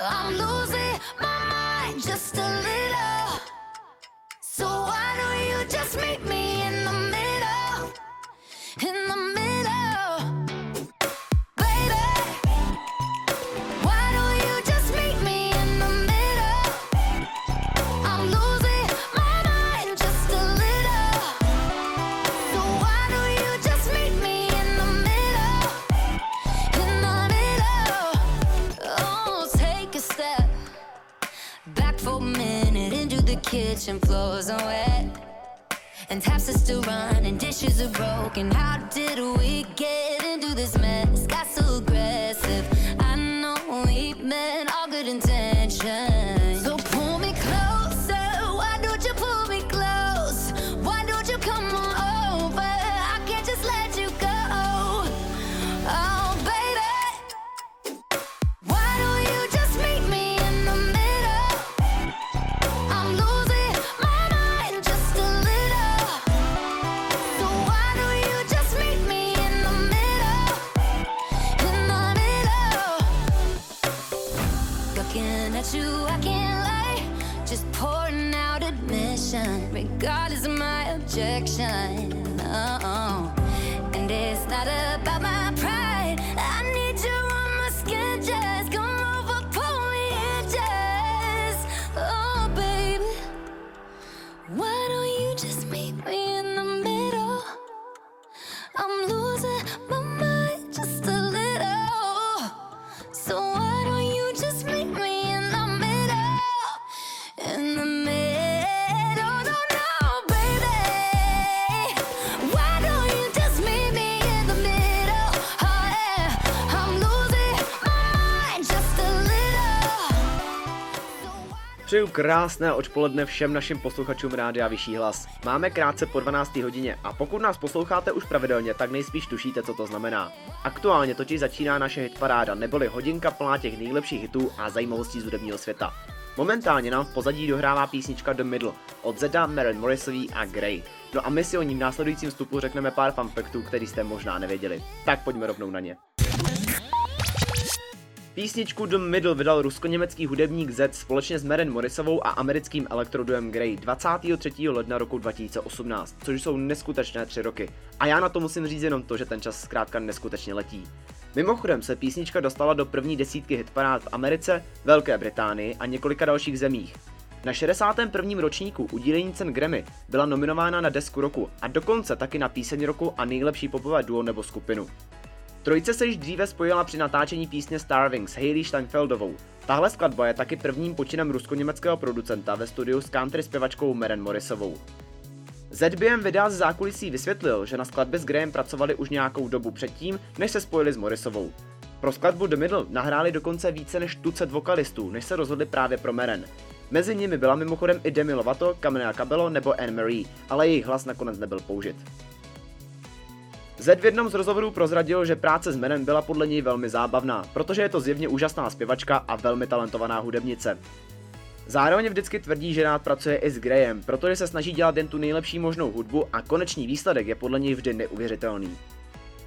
I'm losing my mind just a little. So why don't you just meet me kitchen. Floors are wet. And taps are still running, dishes are broken. How did we get into this mess? Got objection. Oh, and it's not about my Přeju krásné odpoledne všem našim posluchačům Rádia Vyšší hlas. Máme krátce po 12. hodině a pokud nás posloucháte už pravidelně, tak nejspíš tušíte, co to znamená. Aktuálně totiž začíná naše hitparáda, neboli hodinka plná těch nejlepších hitů a zajímavostí z hudebního světa. Momentálně nám v pozadí dohrává písnička The Middle od Zeda, Maren Morrisový a Grey. No a my si o ní v následujícím vstupu řekneme pár fun factů, který jste možná nevěděli. Tak pojďme rovnou na ně. Písničku The Middle vydal rusko-německý hudebník Z společně s Maren Morrisovou a americkým elektroduem Grey 23. ledna roku 2018, což jsou neskutečné tři roky. A já na to musím říct jenom to, že ten čas zkrátka neskutečně letí. Mimochodem se písnička dostala do první desítky hitparád v Americe, Velké Británii a několika dalších zemích. Na 61. ročníku udílení cen Grammy byla nominována na desku roku a dokonce taky na píseň roku a nejlepší popové duo nebo skupinu. Trojice se již dříve spojila při natáčení písně Starving s Hailey Steinfeldovou. Tahle skladba je taky prvním počinem rusko-německého producenta ve studiu s country zpěvačkou Maren Morrisovou. ZBM videa z zákulisí vysvětlil, že na skladbě s Graham pracovali už nějakou dobu předtím, než se spojili s Morrisovou. Pro skladbu The Middle nahráli dokonce více než tucet vokalistů, než se rozhodli právě pro Maren. Mezi nimi byla mimochodem i Demi Lovato, Camila Cabello nebo Anne Marie, ale jejich hlas nakonec nebyl použit. Zed v jednom z rozhovorů prozradil, že práce s Menem byla podle něj velmi zábavná, protože je to zjevně úžasná zpěvačka a velmi talentovaná hudebnice. Zároveň vždycky tvrdí, že rád pracuje i s Graham, protože se snaží dělat jen tu nejlepší možnou hudbu a konečný výsledek je podle něj vždy neuvěřitelný.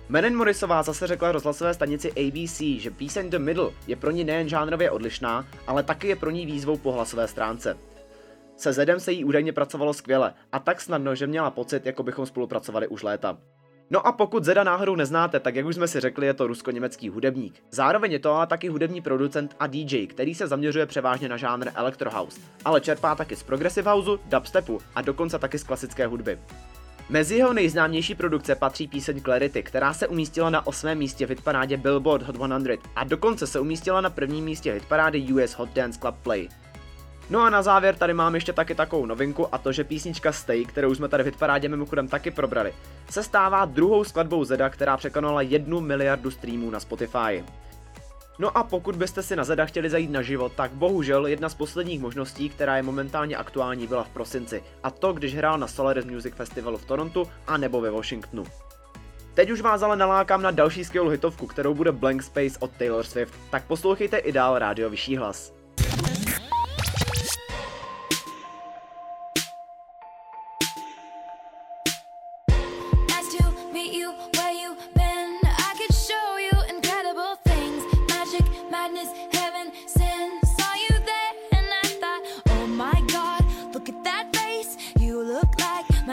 Menen Morrisová zase řekla rozhlasové stanici ABC, že píseň The Middle je pro ní nejen žánrově odlišná, ale taky je pro ní výzvou po hlasové stránce. Se Zedem se jí údajně pracovalo skvěle a tak snadno, že měla pocit, jako bychom spolupracovali už léta. No a pokud Zeda náhodou neznáte, tak jak už jsme si řekli, je to rusko-německý hudebník. Zároveň je to ale taky hudební producent a DJ, který se zaměřuje převážně na žánr Electro House, ale čerpá taky z Progressive Houseu, dubstepu a dokonce taky z klasické hudby. Mezi jeho nejznámější produkce patří píseň Clarity, která se umístila na 8. místě v hitparádě Billboard Hot 100 a dokonce se umístila na prvním místě hitparády US Hot Dance Club Play. No a na závěr tady mám ještě taky takovou novinku a to, že písnička Stay, kterou jsme tady v hitparádě mimochodem taky probrali, se stává druhou skladbou Zeda, která překonala jednu miliardu streamů na Spotify. No a pokud byste si na Zeda chtěli zajít na život, tak bohužel jedna z posledních možností, která je momentálně aktuální, byla v prosinci. A to, když hrál na Solaris Music Festivalu v Torontu a nebo ve Washingtonu. Teď už vás ale nalákám na další skvělou hitovku, kterou bude Blank Space od Taylor Swift, tak poslouchejte i dál rádio Vyšší hlas.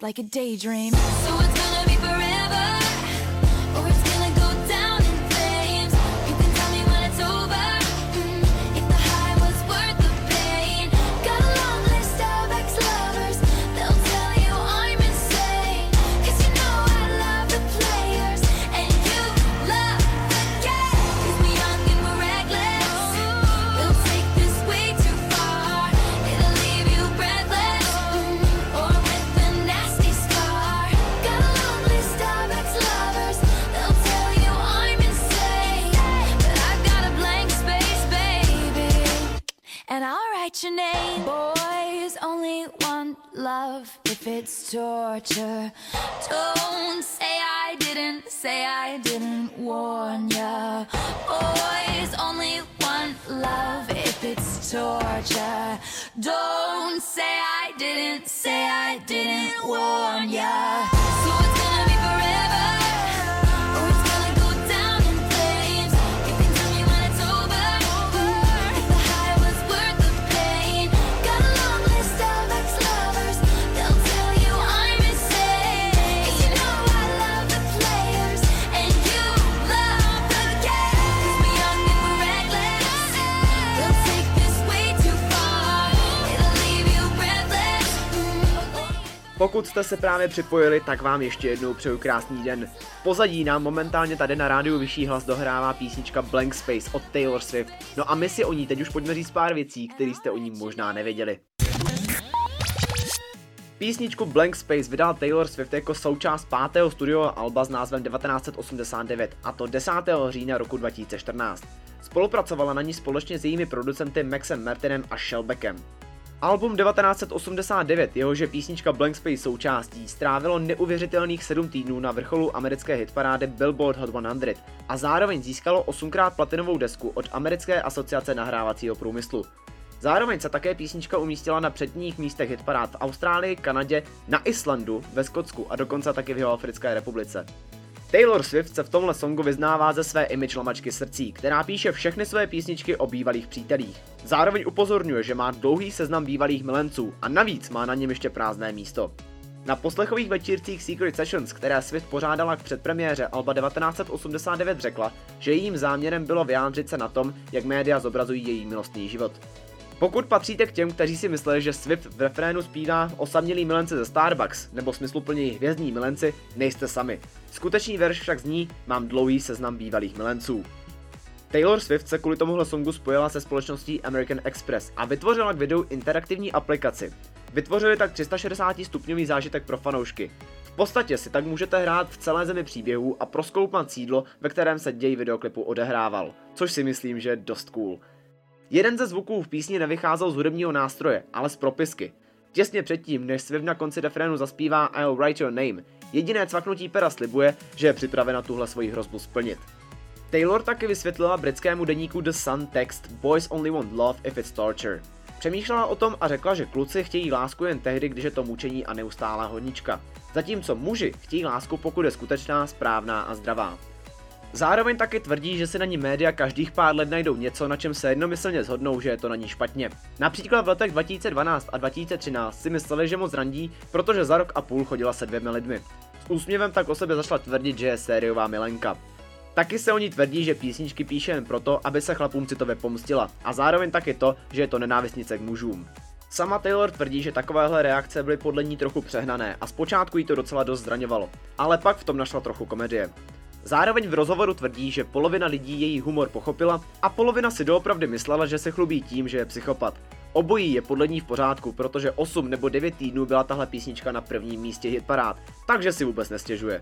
Like a daydream. Warn ya. Pokud jste se právě připojili, tak vám ještě jednou přeju krásný den. V pozadí nám momentálně tady na rádiu Vyšší hlas dohrává písnička Blank Space od Taylor Swift. No a my si o ní teď už pojďme říct pár věcí, které jste o ní možná nevěděli. Písničku Blank Space vydal Taylor Swift jako součást pátého studiového alba s názvem 1989 a to 10. října roku 2014. Spolupracovala na ní společně s jejími producenty Maxem Martinem a Shellbackem. Album 1989, jehož je písnička Blank Space součástí, strávilo neuvěřitelných 7 týdnů na vrcholu americké hitparády Billboard Hot 100 a zároveň získalo 8krát platinovou desku od Americké asociace nahrávacího průmyslu. Zároveň se také písnička umístila na předních místech hitparád v Austrálii, Kanadě, na Islandu, ve Skotsku a dokonce taky v Jihoafrické republice. Taylor Swift se v tomhle songu vyznává ze své image lamačky srdcí, která píše všechny své písničky o bývalých přítelích. Zároveň upozorňuje, že má dlouhý seznam bývalých milenců a navíc má na něm ještě prázdné místo. Na poslechových večírcích Secret Sessions, které Swift pořádala k předpremiéře Alba 1989, řekla, že jejím záměrem bylo vyjádřit se na tom, jak média zobrazují její milostný život. Pokud patříte k těm, kteří si mysleli, že Swift v refrénu zpívá osamělý milence ze Starbucks nebo smysluplně hvězdní milenci, nejste sami. Skutečný verš však zní Mám dlouhý seznam bývalých milenců. Taylor Swift se kvůli tomuhle songu spojila se společností American Express a vytvořila k videu interaktivní aplikaci. Vytvořili tak 360 stupňový zážitek pro fanoušky. V podstatě si tak můžete hrát v celé zemi příběhů a proskoumat sídlo, ve kterém se děj videoklipu odehrával, což si myslím, že je dost cool. Jeden ze zvuků v písni nevycházel z hudebního nástroje, ale z propisky. Těsně předtím, než Swift na konci refrénu zaspívá I'll write your name, jediné cvaknutí pera slibuje, že je připravena tuhle svoji hrozbu splnit. Taylor taky vysvětlila britskému deníku The Sun text Boys only want love if it's torture. Přemýšlela o tom a řekla, že kluci chtějí lásku jen tehdy, když je to mučení a neustálá hodnička. Zatímco muži chtějí lásku, pokud je skutečná, správná a zdravá. Zároveň taky tvrdí, že si na ní média každých pár let najdou něco, na čem se jednomyslně zhodnou, že je to na ní špatně. Například v letech 2012 a 2013 si mysleli, že moc randí, protože za rok a půl chodila se dvěma lidmi. S úsměvem tak o sebe zašla tvrdit, že je sériová milenka. Taky se o ní tvrdí, že písničky píše jen proto, aby se chlapům citově pomstila. A zároveň taky to, že je to nenávistnice k mužům. Sama Taylor tvrdí, že takovéhle reakce byly podle ní trochu přehnané a zpočátku jí to docela dost zraňovalo, ale pak v tom našla trochu komedie. Zároveň v rozhovoru tvrdí, že polovina lidí její humor pochopila a polovina si doopravdy myslela, že se chlubí tím, že je psychopat. Obojí je podle ní v pořádku, protože 8 nebo 9 týdnů byla tahle písnička na prvním místě hitparád, takže si vůbec nestěžuje.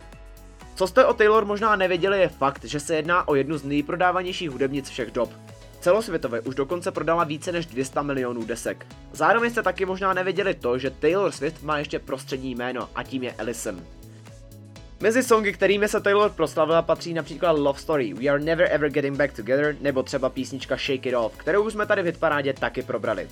Co jste o Taylor možná nevěděli je fakt, že se jedná o jednu z nejprodávanějších hudebnic všech dob. Celosvětově už dokonce prodala více než 200 milionů desek. Zároveň jste taky možná nevěděli to, že Taylor Swift má ještě prostřední jméno a tím je Ellison. Mezi songy, kterými se Taylor proslavila, patří například Love Story, We Are Never Ever Getting Back Together nebo třeba písnička Shake It Off, kterou už jsme tady v hitparádě taky probrali.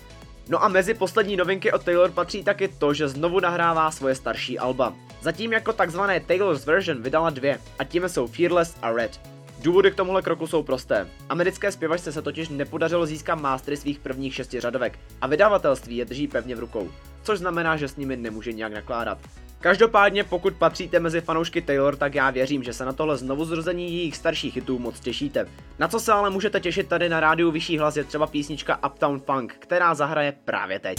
No a mezi poslední novinky od Taylor patří taky to, že znovu nahrává svoje starší alba. Zatím jako takzvané Taylor's version vydala dvě a tím jsou Fearless a Red. Důvody k tomuhle kroku jsou prosté. Americké zpěvačce se totiž nepodařilo získat mástry svých prvních šesti řadovek a vydavatelství je drží pevně v rukou, což znamená, že s nimi nemůže nějak nakládat. Každopádně, pokud patříte mezi fanoušky Taylor, tak já věřím, že se na tohle znovu zrození jejich starších hitů moc těšíte. Na co se ale můžete těšit tady na rádiu Vyšší hlas je třeba písnička Uptown Funk, která zahraje právě teď.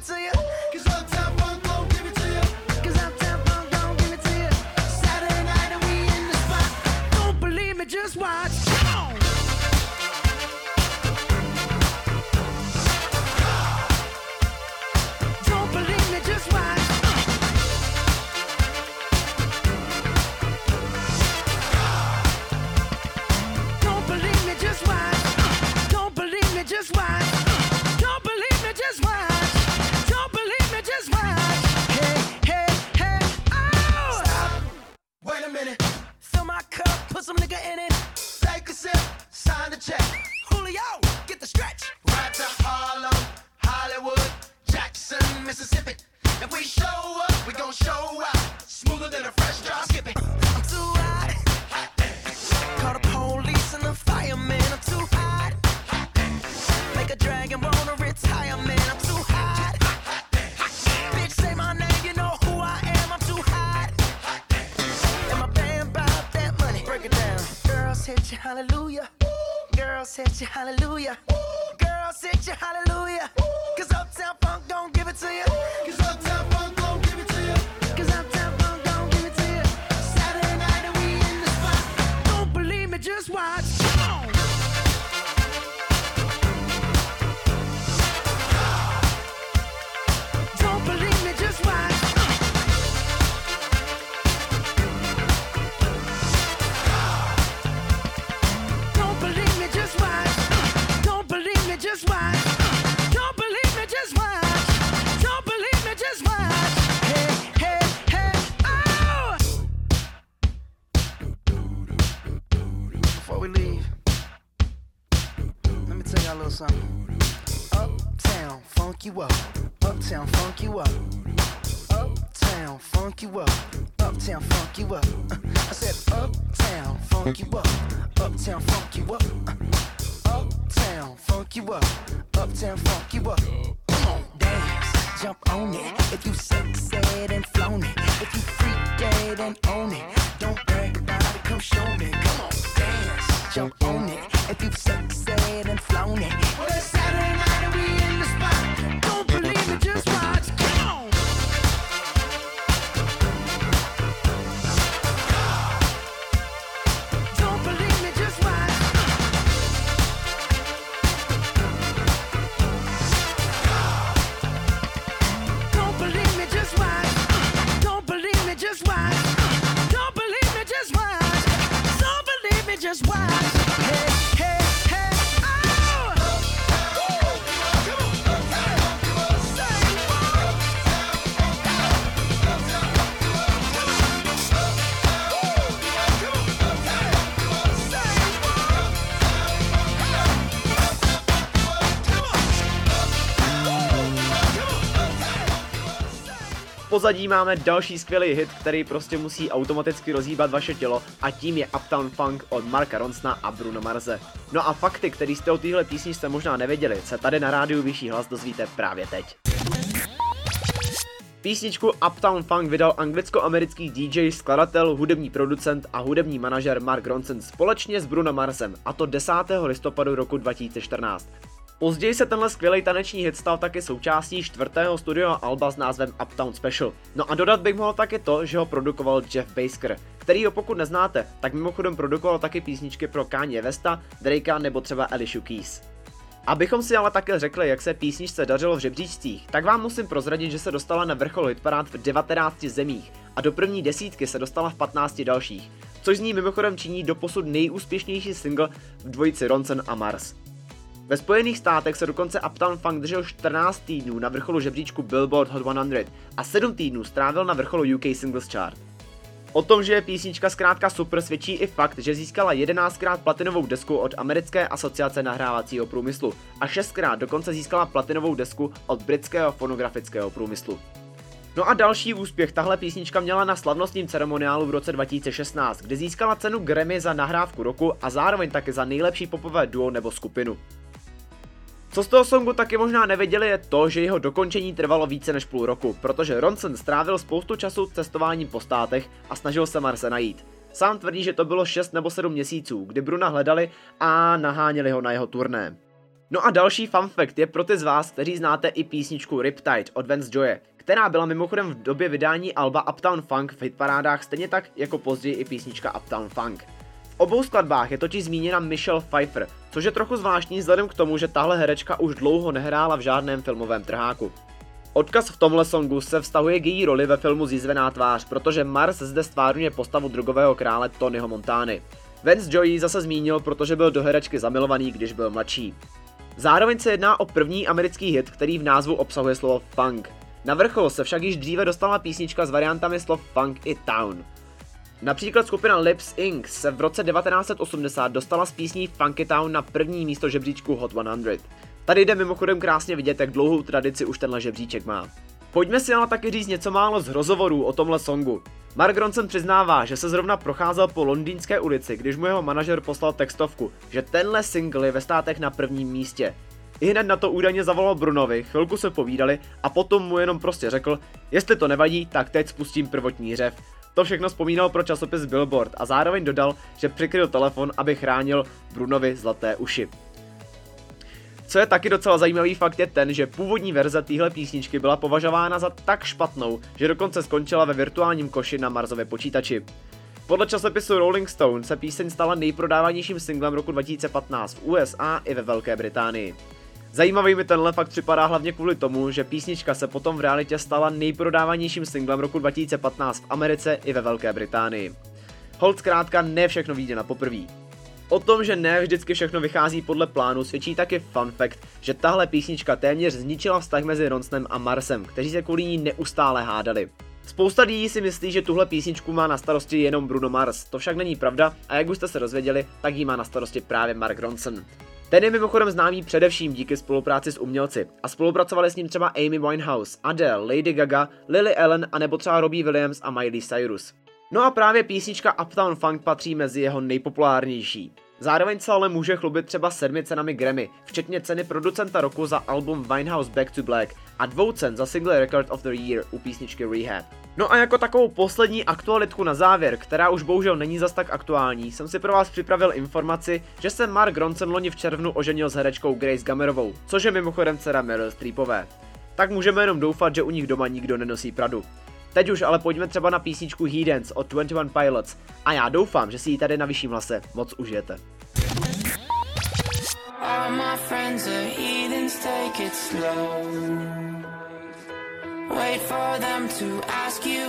it to you. A little something. Uptown, funk you up. Uptown, funk you up. Uptown, funk you up. Uptown, funk you up. I said, Uptown, funk you up. Uptown, funk you up. Uptown, funk you up. Uptown, funk you up. Come on, dance, jump on it. If you succeed and flown it. If you freak dead and own it. Don't brag about it, come show me. Come on, dance, on it. If you succeed and flown it. Well, Saturday night we pozadí máme další skvělý hit, který prostě musí automaticky rozhýbat vaše tělo a tím je Uptown Funk od Marka Ronsona a Bruno Marze. No a fakty, který jste o téhle písničce možná nevěděli, se tady na rádiu Vyšší hlas dozvíte právě teď. Písničku Uptown Funk vydal anglicko-americký DJ, skladatel, hudební producent a hudební manažer Mark Ronson společně s Bruno Marsem, a to 10. listopadu roku 2014. Později se tenhle skvělý taneční hit stal také součástí čtvrtého studio alba s názvem Uptown Special. No a dodat bych mohl také to, že ho produkoval Jeff Basker, který ho pokud neznáte, tak mimochodem produkoval taky písničky pro Kanye Westa, Drakea nebo třeba Alicia Keys. Abychom si ale také řekli, jak se písničce dařilo v žebříčcích, tak vám musím prozradit, že se dostala na vrchol hitparád v 19 zemích a do první desítky se dostala v 15 dalších, což z ní mimochodem činí doposud nejúspěšnější single v dvojici Ronson a Mars. Ve Spojených státech se dokonce Uptown Funk držel 14 týdnů na vrcholu žebříčku Billboard Hot 100 a 7 týdnů strávil na vrcholu UK Singles Chart. O tom, že je písnička zkrátka super, svědčí i fakt, že získala 11krát platinovou desku od Americké asociace nahrávacího průmyslu a 6krát dokonce získala platinovou desku od britského fonografického průmyslu. No a další úspěch tahle písnička měla na slavnostním ceremoniálu v roce 2016, kde získala cenu Grammy za nahrávku roku a zároveň také za nejlepší popové duo nebo skupinu. Co z toho songu taky možná nevěděli je to, že jeho dokončení trvalo více než půl roku, protože Ronson strávil spoustu času cestováním po státech a snažil se Marse najít. Sám tvrdí, že to bylo 6 nebo 7 měsíců, kdy Bruna hledali a naháněli ho na jeho turné. No a další fun fact je pro ty z vás, kteří znáte i písničku Riptide od Vance Joye, která byla mimochodem v době vydání alba Uptown Funk v hitparádách stejně tak jako později i písnička Uptown Funk. Obou skladbách je totiž zmíněna Michelle Pfeiffer, což je trochu zvláštní vzhledem k tomu, že tahle herečka už dlouho nehrála v žádném filmovém trháku. Odkaz v tomhle songu se vztahuje k její roli ve filmu Zízvená tvář, protože Mars zde stvárňuje postavu drogového krále Tonyho Montány. Vance Joy zase zmínil, protože byl do herečky zamilovaný, když byl mladší. Zároveň se jedná o první americký hit, který v názvu obsahuje slovo funk. Na vrchol se však již dříve dostala písnička s variantami slov funk i town. Například skupina Lips Inc. se v roce 1980 dostala s písní Funky Town na první místo žebříčku Hot 100. Tady jde mimochodem krásně vidět, jak dlouhou tradici už tenhle žebříček má. Pojďme si ale taky říct něco málo z rozhovorů o tomhle songu. Mark Ronson přiznává, že se zrovna procházel po londýnské ulici, když mu jeho manažer poslal textovku, že tenhle single je ve státech na prvním místě. I hned na to údajně zavolal Brunovi, chvilku se povídali a potom mu jenom prostě řekl, jestli to nevadí, tak teď spustím prvotní řev. To všechno vzpomínal pro časopis Billboard a zároveň dodal, že přikryl telefon, aby chránil Brunovi zlaté uši. Co je taky docela zajímavý fakt je ten, že původní verze téhle písničky byla považována za tak špatnou, že dokonce skončila ve virtuálním koši na Marsově počítači. Podle časopisu Rolling Stone se píseň stala nejprodávanějším singlem roku 2015 v USA i ve Velké Británii. Zajímavý mi tenhle fakt připadá hlavně kvůli tomu, že písnička se potom v realitě stala nejprodávanějším singlem roku 2015 v Americe i ve Velké Británii. Hold zkrátka ne všechno vyjde na poprví. O tom, že ne vždycky všechno vychází podle plánu, svědčí taky fun fact, že tahle písnička téměř zničila vztah mezi Ronsnem a Marsem, kteří se kvůli ní neustále hádali. Spousta lidí si myslí, že tuhle písničku má na starosti jenom Bruno Mars, to však není pravda a jak už jste se rozvěděli, tak ji má na starosti právě Mark Ronson. Ten je mimochodem známý především díky spolupráci s umělci a spolupracovali s ním třeba Amy Winehouse, Adele, Lady Gaga, Lily Allen a nebo třeba Robbie Williams a Miley Cyrus. No a právě písnička Uptown Funk patří mezi jeho nejpopulárnější. Zároveň se ale může chlubit třeba sedmi cenami Grammy, včetně ceny producenta roku za album Winehouse Back to Black a dvou cen za Single Record of the Year u písničky Rehab. No a jako takovou poslední aktualitku na závěr, která už bohužel není zas tak aktuální, jsem si pro vás připravil informaci, že se Mark Ronson loni v červnu oženil s herečkou Grace Gamerovou, což je mimochodem dcera Meryl Streepové. Tak můžeme jenom doufat, že u nich doma nikdo nenosí Pradu. Teď už ale pojďme třeba na písničku He Dance od 21 Pilots a já doufám, že si ji tady na vyšším hlase moc užijete. All my friends are heathens, take it slow. Wait for them to ask you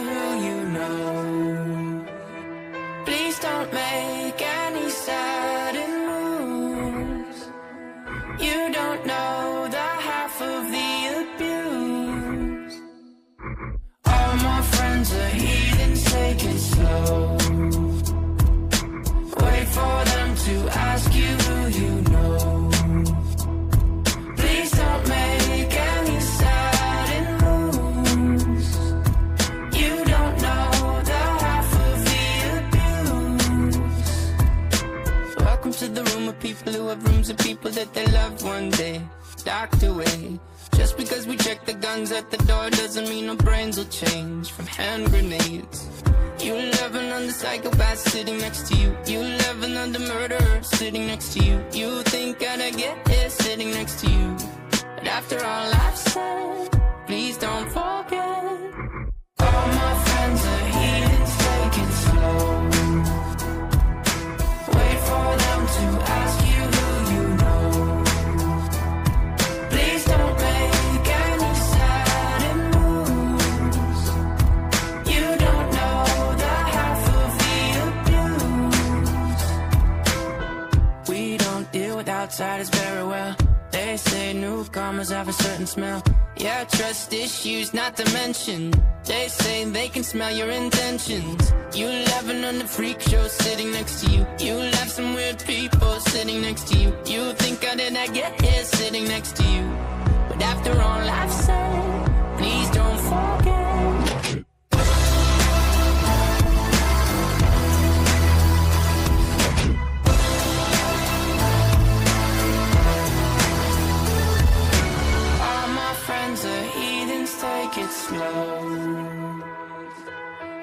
take it slow.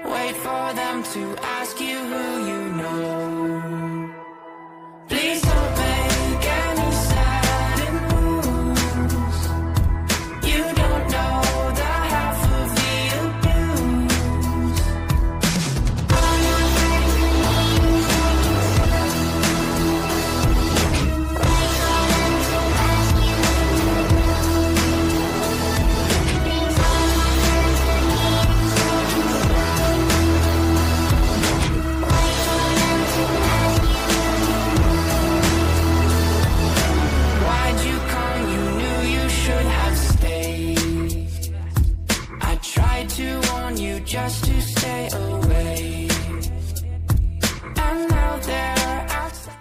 Wait for them to ask you who you know.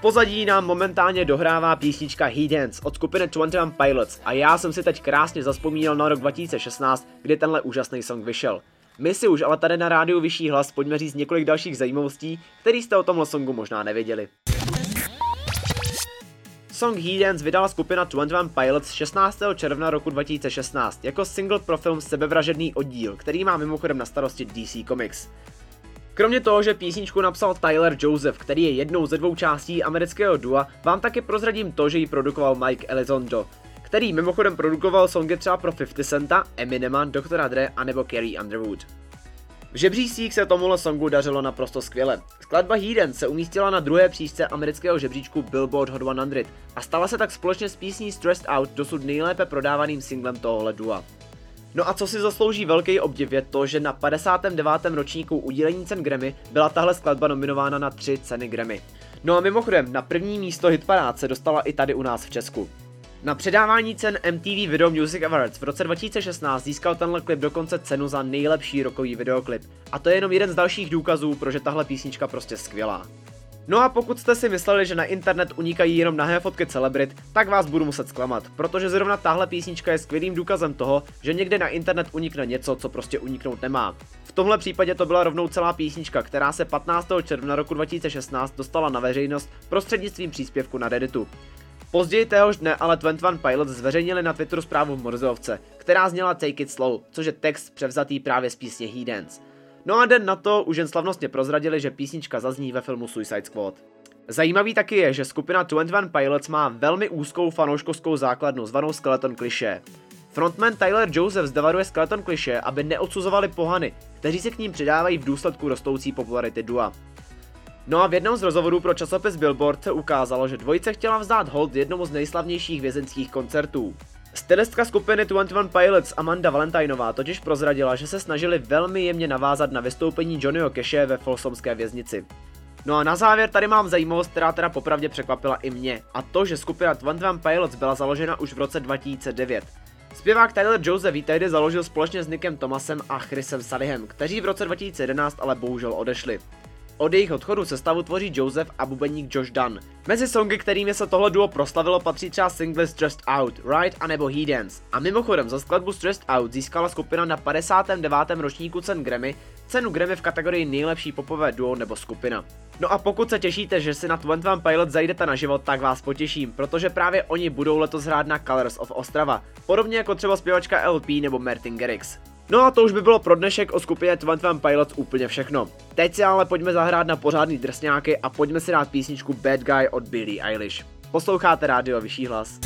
Pozadí nám momentálně dohrává písnička He Dance od skupiny 21 Pilots a já jsem si teď krásně zaspomínal na rok 2016, kdy tenhle úžasný song vyšel. My si už ale tady na rádiu Vyšší hlas pojďme říct několik dalších zajímavostí, který jste o tomhle songu možná nevěděli. Song He Dance vydala skupina 21 Pilots 16. června roku 2016 jako single pro film Sebevražedný oddíl, který má mimochodem na starosti DC Comics. Kromě toho, že písničku napsal Tyler Joseph, který je jednou ze dvou částí amerického dua, vám taky prozradím to, že ji produkoval Mike Elizondo, který mimochodem produkoval songy třeba pro 50 Centa, Eminema, Dr. Dre a nebo Carrie Underwood. V žebřících se tomuhle songu dařilo naprosto skvěle. Skladba Hidden se umístila na druhé příčce amerického žebříčku Billboard Hot 100 a stala se tak společně s písní Stressed Out dosud nejlépe prodávaným singlem tohohle dua. No a co si zaslouží velký obdiv je to, že na 59. ročníku udílení cen Grammy byla tahle skladba nominována na tři ceny Grammy. No a mimochodem, na první místo hitparád se dostala i tady u nás v Česku. Na předávání cen MTV Video Music Awards v roce 2016 získal tenhle klip dokonce cenu za nejlepší rokový videoklip. A to je jenom jeden z dalších důkazů, proč tahle písnička prostě skvělá. No a pokud jste si mysleli, že na internet unikají jenom nahé fotky celebrit, tak vás budu muset zklamat, protože zrovna tahle písnička je skvělým důkazem toho, že někde na internet unikne něco, co prostě uniknout nemá. V tomhle případě to byla rovnou celá písnička, která se 15. června roku 2016 dostala na veřejnost prostřednictvím příspěvku na Redditu. Později téhož dne ale 21 Pilots zveřejnili na Twitteru zprávu v Morzovce, která zněla Take It Slow, což je text převzatý právě z písně He Dance. No a den na to už jen slavnostně prozradili, že písnička zazní ve filmu Suicide Squad. Zajímavý taky je, že skupina 21 Pilots má velmi úzkou fanouškovskou základnu zvanou Skeleton Cliché. Frontman Tyler Joseph zdavaruje Skeleton Cliché, aby neodsuzovali pohany, kteří se k ním přidávají v důsledku rostoucí popularity dua. No a v jednom z rozhovorů pro časopis Billboard se ukázalo, že dvojice chtěla vzdát hold jednomu z nejslavnějších vězenských koncertů. Stylistka skupiny 21 Pilots Amanda Valentinová totiž prozradila, že se snažili velmi jemně navázat na vystoupení Johnnyho Cache ve Folsomské věznici. No a na závěr tady mám zajímavost, která teda popravdě překvapila i mě, a to, že skupina 21 Pilots byla založena už v roce 2009. Zpěvák Tyler Joseph tehdy založil společně s Nickem Thomasem a Chrisem Salihem, kteří v roce 2011 ale bohužel odešli. Od jejich odchodu se stavu tvoří Joseph a bubeník Josh Dunn. Mezi songy, kterými se tohle duo proslavilo, patří třeba singly Stressed Out, Right a nebo He Dance. A mimochodem za skladbu Stressed Out získala skupina na 59. ročníku cen Grammy cenu Grammy v kategorii nejlepší popové duo nebo skupina. No a pokud se těšíte, že si na 21 Pilot zajdete na život, tak vás potěším, protože právě oni budou letos hrát na Colors of Ostrava, podobně jako třeba zpěvačka LP nebo Martin Garrix. No a to už by bylo pro dnešek o skupině 21 Pilots úplně všechno. Teď si ale pojďme zahrát na pořádný drsňáky a pojďme si dát písničku Bad Guy od Billie Eilish. Posloucháte rádio Vyšší hlas.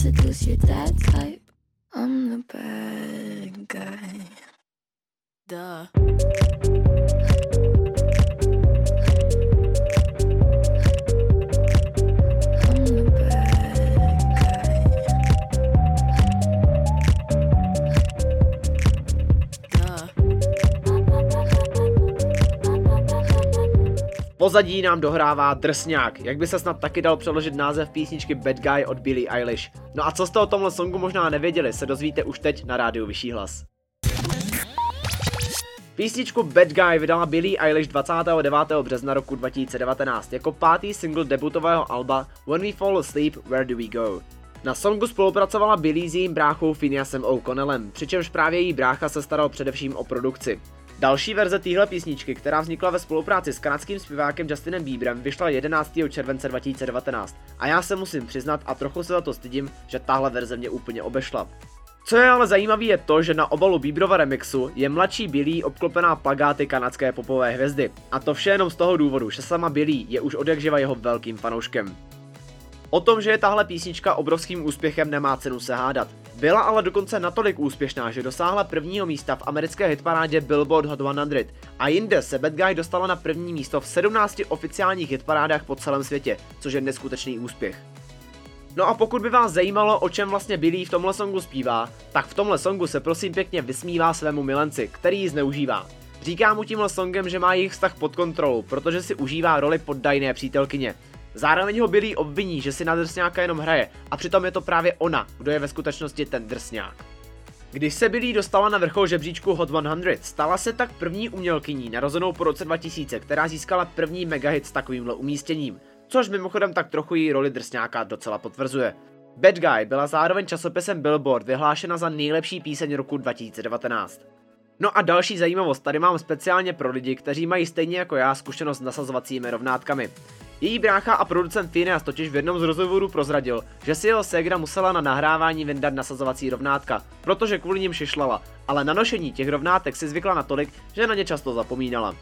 seduce your dad type. Pozadí nám dohrává drsňák, jak by se snad taky dal přeložit název písničky Bad Guy od Billie Eilish. No a co jste o tomhle songu možná nevěděli, se dozvíte už teď na rádiu Vyšší hlas. Písničku Bad Guy vydala Billie Eilish 29. března roku 2019 jako pátý single debutového alba When We Fall Asleep, Where Do We Go. Na songu spolupracovala Billie s jejím bráchou Phineasem O'Connellem, přičemž právě její brácha se staral především o produkci. Další verze téhle písničky, která vznikla ve spolupráci s kanadským zpěvákem Justinem Bieberem, vyšla 11. července 2019 a já se musím přiznat a trochu se za to stydím, že tahle verze mě úplně obešla. Co je ale zajímavé je to, že na obalu Bieberova remixu je mladší Billy obklopená plagáty kanadské popové hvězdy. A to vše jenom z toho důvodu, že sama Billy je už odjakživa jeho velkým fanouškem. O tom, že je tahle písnička obrovským úspěchem nemá cenu se hádat. Byla ale dokonce natolik úspěšná, že dosáhla prvního místa v americké hitparádě Billboard Hot 100 a jinde se Bad Guy dostala na první místo v 17 oficiálních hitparádách po celém světě, což je neskutečný úspěch. No a pokud by vás zajímalo, o čem vlastně Billy v tomhle songu zpívá, tak v tomhle songu se prosím pěkně vysmívá svému milenci, který ji zneužívá. Říká mu tímhle songem, že má jejich vztah pod kontrolou, protože si užívá roli poddajné přítelkyně. Zároveň ho Billy obviní, že si na drsňáka jenom hraje a přitom je to právě ona, kdo je ve skutečnosti ten drsňák. Když se Billy dostala na vrchol žebříčku Hot 100, stala se tak první umělkyní narozenou po roce 2000, která získala první megahit s takovýmhle umístěním, což mimochodem tak trochu její roli drsňáka docela potvrzuje. Bad Guy byla zároveň časopisem Billboard vyhlášena za nejlepší píseň roku 2019. No a další zajímavost tady mám speciálně pro lidi, kteří mají stejně jako já zkušenost s nasazovacími rovnátkami. Její brácha a producent Phineas totiž v jednom z rozhovorů prozradil, že si jeho ségra musela na nahrávání vyndat nasazovací rovnátka, protože kvůli nim šišlala, ale na nošení těch rovnátek si zvykla natolik, že na ně často zapomínala.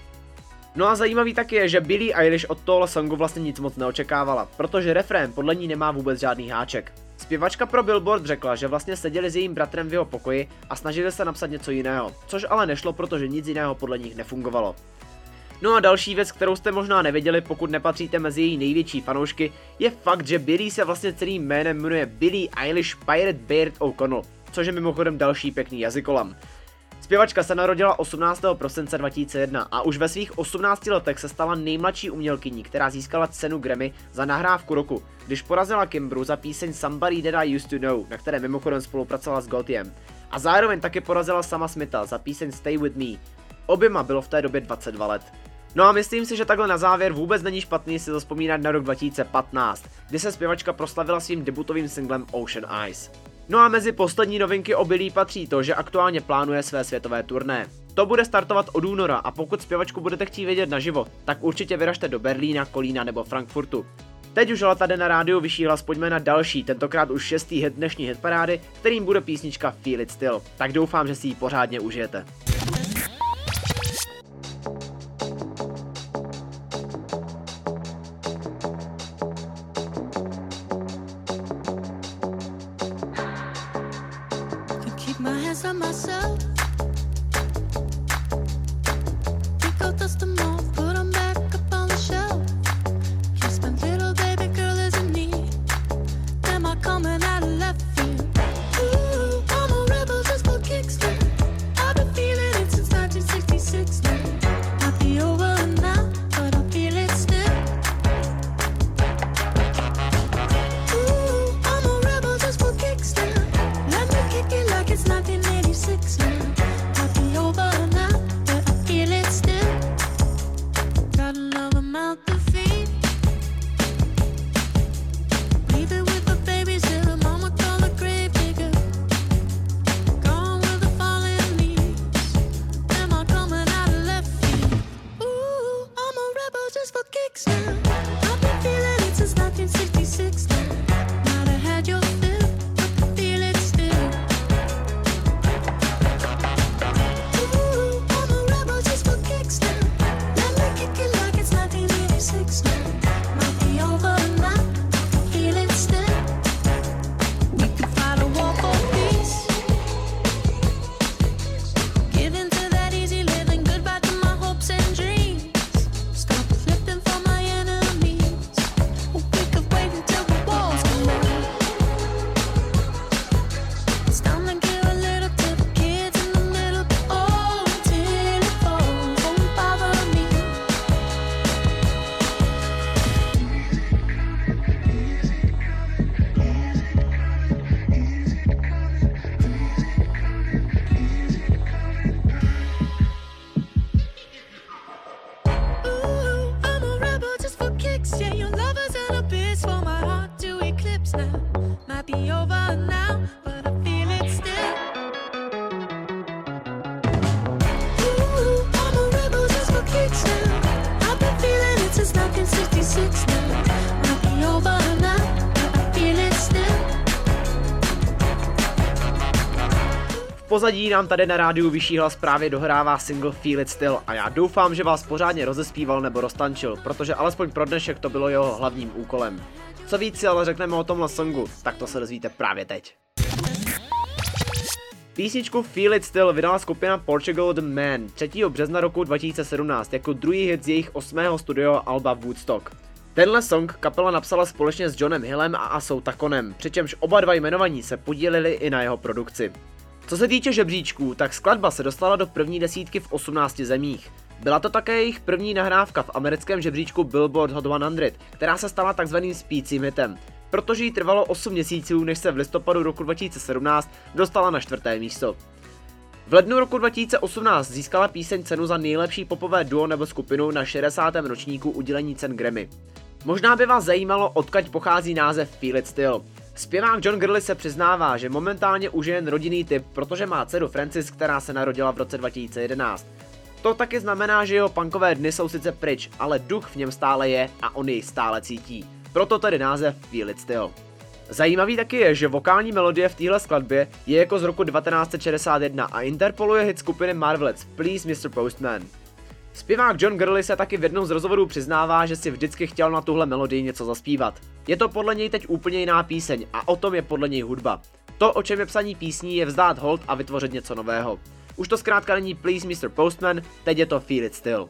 No a zajímavý tak je, že Billie Eilish od tohle songu vlastně nic moc neočekávala, protože refrén podle ní nemá vůbec žádný háček. Zpěvačka pro Billboard řekla, že vlastně seděli s jejím bratrem v jeho pokoji a snažili se napsat něco jiného, což ale nešlo, protože nic jiného podle nich nefungovalo. No a další věc, kterou jste možná nevěděli, pokud nepatříte mezi její největší fanoušky, je fakt, že Billy se vlastně celým jménem jmenuje Billy Eilish Pirate Beard O'Connell, což je mimochodem další pěkný jazykolam. Zpěvačka se narodila 18. prosince 2001 a už ve svých 18 letech se stala nejmladší umělkyní, která získala cenu Grammy za nahrávku roku, když porazila Kimbru za píseň Somebody That I Used To Know, na které mimochodem spolupracovala s Gotiem. A zároveň taky porazila sama Smitha za píseň Stay With Me. Oběma bylo v té době 22 let. No a myslím si, že takhle na závěr vůbec není špatný si zaspomínat na rok 2015, kdy se zpěvačka proslavila svým debutovým singlem Ocean Eyes. No a mezi poslední novinky obilí patří to, že aktuálně plánuje své světové turné. To bude startovat od února a pokud zpěvačku budete chtít vidět naživo, tak určitě vyražte do Berlína, Kolína nebo Frankfurtu. Teď už ale tady na rádiu Vyšší hlas pojďme na další, tentokrát už šestý hit dnešní hitparády, kterým bude písnička Feel It Still. Tak doufám, že si ji pořádně užijete. Pozadí nám tady na rádiu Vyšší hlas právě dohrává single Feel It Still a já doufám, že vás pořádně rozespíval nebo roztančil, protože alespoň pro dnešek to bylo jeho hlavním úkolem. Co víc si ale řekneme o tomhle songu, tak to se dozvíte právě teď. Písničku Feel It Still vydala skupina Portugal The Man 3. března roku 2017 jako druhý hit z jejich osmého studio alba Woodstock. Tenhle song kapela napsala společně s Johnem Hillem a Asou Takonem, přičemž oba dva jmenovaní se podíleli i na jeho produkci. Co se týče žebříčků, tak skladba se dostala do první desítky v 18 zemích. Byla to také jejich první nahrávka v americkém žebříčku Billboard Hot 100, která se stala takzvaným spícím hitem, protože jí trvalo 8 měsíců, než se v listopadu roku 2017 dostala na čtvrté místo. V lednu roku 2018 získala píseň cenu za nejlepší popové duo nebo skupinu na 60. ročníku udělení cen Grammy. Možná by vás zajímalo, odkaď pochází název Feel It Still. Zpěvák John Gurley se přiznává, že momentálně už je jen rodinný typ, protože má dceru Francis, která se narodila v roce 2011. To taky znamená, že jeho punkové dny jsou sice pryč, ale duch v něm stále je a on jej stále cítí. Proto tedy název Feel It Still. Zajímavý taky je, že vokální melodie v téhle skladbě je jako z roku 1961 a interpoluje hit skupiny Marvelettes Please Mr. Postman. Zpěvák John Gurley se taky v jednom z rozhovorů přiznává, že si vždycky chtěl na tuhle melodii něco zaspívat. Je to podle něj teď úplně jiná píseň a o tom je podle něj hudba. To, o čem je psaní písní, je vzdát hold a vytvořit něco nového. Už to zkrátka není Please Mr. Postman, teď je to Feel It Still.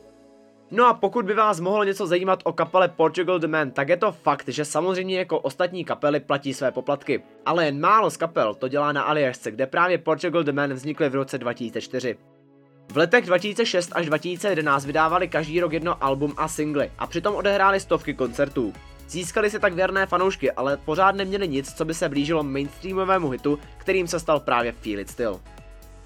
No a pokud by vás mohlo něco zajímat o kapele Portugal The Man, tak je to fakt, že samozřejmě jako ostatní kapely platí své poplatky. Ale jen málo z kapel to dělá na Aliasce, kde právě Portugal The Man vznikly v roce 2004. V letech 2006 až 2011 vydávali každý rok jedno album a singly a přitom odehráli stovky koncertů. Získali si tak věrné fanoušky, ale pořád neměli nic, co by se blížilo mainstreamovému hitu, kterým se stal právě Feel It Still.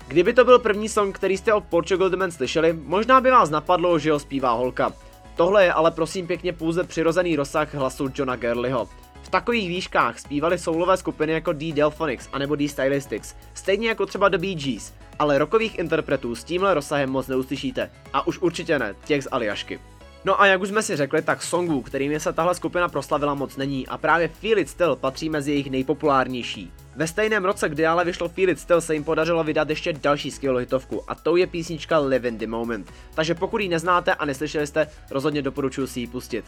Kdyby to byl první song, který jste od Portugal The Man slyšeli, možná by vás napadlo, že ho zpívá holka. Tohle je ale prosím pěkně pouze přirozený rozsah hlasu Johna Gurleyho. Takových výškách zpívali soulové skupiny jako D Delphonics anebo D Stylistics, stejně jako třeba The Bee Gees, ale rokových interpretů s tímhle rozsahem moc neuslyšíte. A už určitě ne, těch z Aliašky. No a jak už jsme si řekli, tak songů, kterými se tahle skupina proslavila moc není a právě Feel It Still patří mezi jejich nejpopulárnější. Ve stejném roce, kdy ale vyšlo Feel It Still, se jim podařilo vydat ještě další skvělou hitovku a to je písnička Live in the Moment. Takže pokud ji neznáte a neslyšeli jste, rozhodně doporučuji si ji pustit.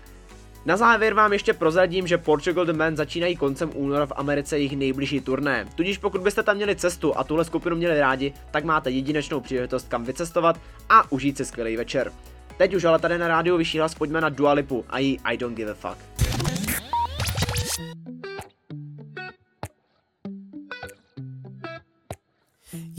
Na závěr vám ještě prozradím, že Portugal The Man začínají koncem února v Americe jejich nejbližší turné. Tudíž pokud byste tam měli cestu a tuhle skupinu měli rádi, tak máte jedinečnou příležitost kam vycestovat a užít si skvělý večer. Teď už ale tady na rádiu Vyšší hlas pojďme na Dualipu a jí I Don't Give a Fuck.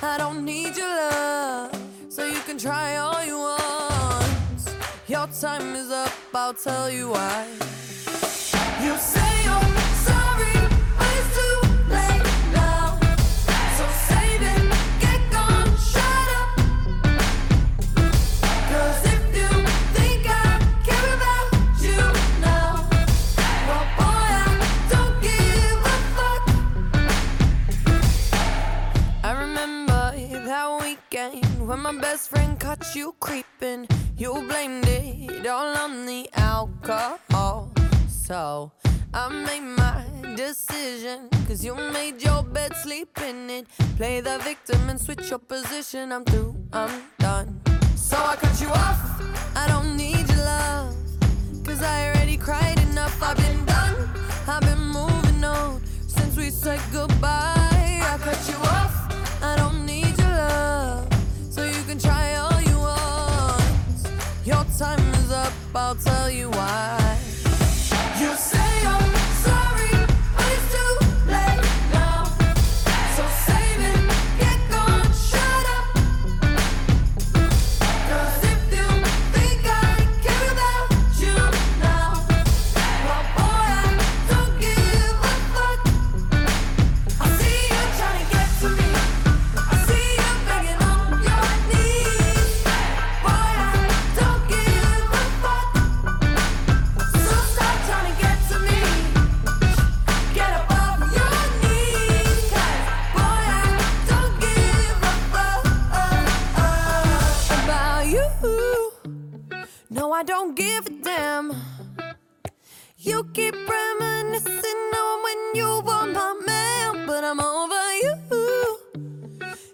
I don't need your love. So you can try all you want. Your time is up, I'll tell you why. You say I made my decision. Cause you made your bed, sleep in it. Play the victim and switch your position. I'm through, I'm done. So I cut you off. I don't need your love. Cause I already cried enough. I've been done. I've been moving on since we said goodbye. I cut you off. I don't need your love. So you can try all you want. Your time is up. I'll tell you why. You keep reminiscing on when you were my man, but I'm over you.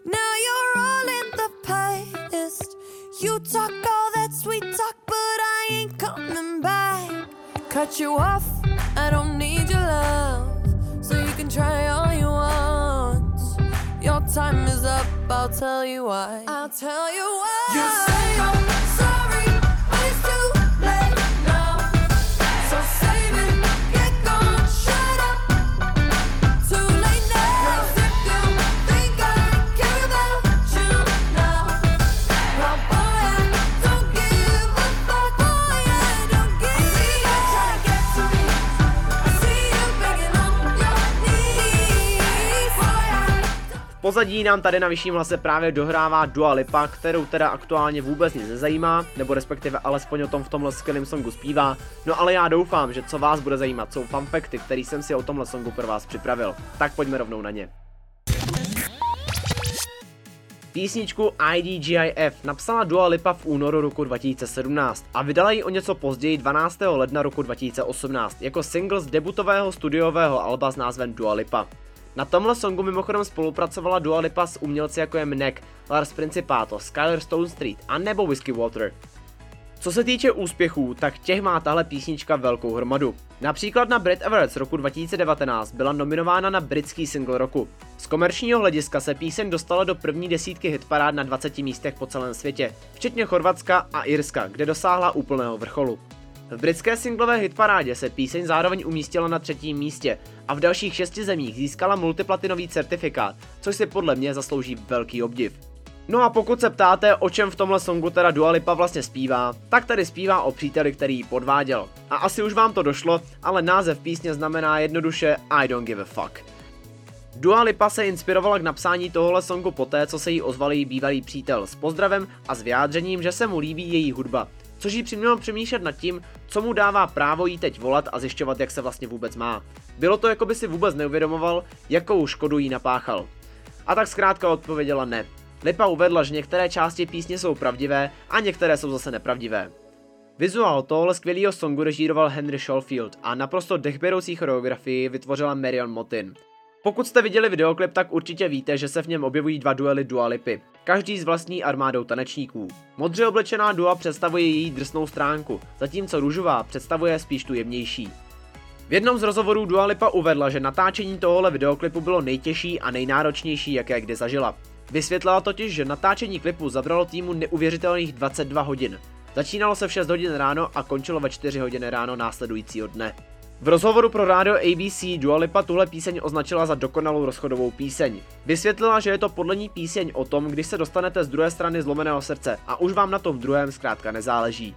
Now you're all in the past. You talk all that sweet talk, but I ain't coming back. Cut you off, I don't need your love, so you can try all you want. Your time is up, I'll tell you why. I'll tell you why. You say pozadí nám tady na vyšším hlase právě dohrává Dua Lipa, kterou teda aktuálně vůbec nic nezajímá, nebo respektive alespoň o tom v tomhle skvělém songu zpívá. No ale já doufám, že co vás bude zajímat, jsou fanfakty, který jsem si o tomhle songu pro vás připravil. Tak pojďme rovnou na ně. Písničku IDGIF napsala Dua Lipa v únoru roku 2017 a vydala ji o něco později 12. ledna roku 2018 jako single z debutového studiového alba s názvem Dua Lipa. Na tomhle songu mimochodem spolupracovala Dua Lipa s umělci jako je Mnek, Lars Principato, Skyler Stone Street a nebo Whiskey Water. Co se týče úspěchů, tak těch má tahle písnička velkou hromadu. Například na Brit Awards roku 2019 byla nominována na britský single roku. Z komerčního hlediska se píseň dostala do první desítky hitparád na 20 místech po celém světě, včetně Chorvatska a Irska, kde dosáhla úplného vrcholu. V britské singlové hitparádě se píseň zároveň umístila na třetím místě a v dalších šesti zemích získala multiplatinový certifikát, což si podle mě zaslouží velký obdiv. No a pokud se ptáte, o čem v tomhle songu teda Dua Lipa vlastně zpívá, tak tady zpívá o příteli, který ji podváděl. A asi už vám to došlo, ale název písně znamená jednoduše I don't give a fuck. Dua Lipa se inspirovala k napsání tohohle songu poté, co se jí ozval její bývalý přítel s pozdravem a s vyjádřením, že se mu líbí její hudba, což jí přimělo přemýšlet nad tím, co mu dává právo jí teď volat a zjišťovat, jak se vlastně vůbec má. Bylo to, jako by si vůbec neuvědomoval, jakou škodu jí napáchal. A tak zkrátka odpověděla ne. Lipa uvedla, že některé části písně jsou pravdivé a některé jsou zase nepravdivé. Vizuál tohle skvělého songu režíroval Henry Schofield a naprosto dechberoucí choreografii vytvořila Marion Motin. Pokud jste viděli videoklip, tak určitě víte, že se v něm objevují dva duely Dua Lipy, každý s vlastní armádou tanečníků. Modře oblečená Dua představuje její drsnou stránku, zatímco růžová představuje spíš tu jemnější. V jednom z rozhovorů Dua Lipa uvedla, že natáčení tohohle videoklipu bylo nejtěžší a nejnáročnější, jaké kdy zažila. Vysvětlila totiž, že natáčení klipu zabralo týmu neuvěřitelných 22 hodin. Začínalo se v 6 hodin ráno a končilo ve 4 hodiny ráno následujícího dne. V rozhovoru pro rádio ABC Dua Lipa tuhle píseň označila za dokonalou rozchodovou píseň. Vysvětlila, že je to podle ní píseň o tom, když se dostanete z druhé strany zlomeného srdce a už vám na tom druhém zkrátka nezáleží.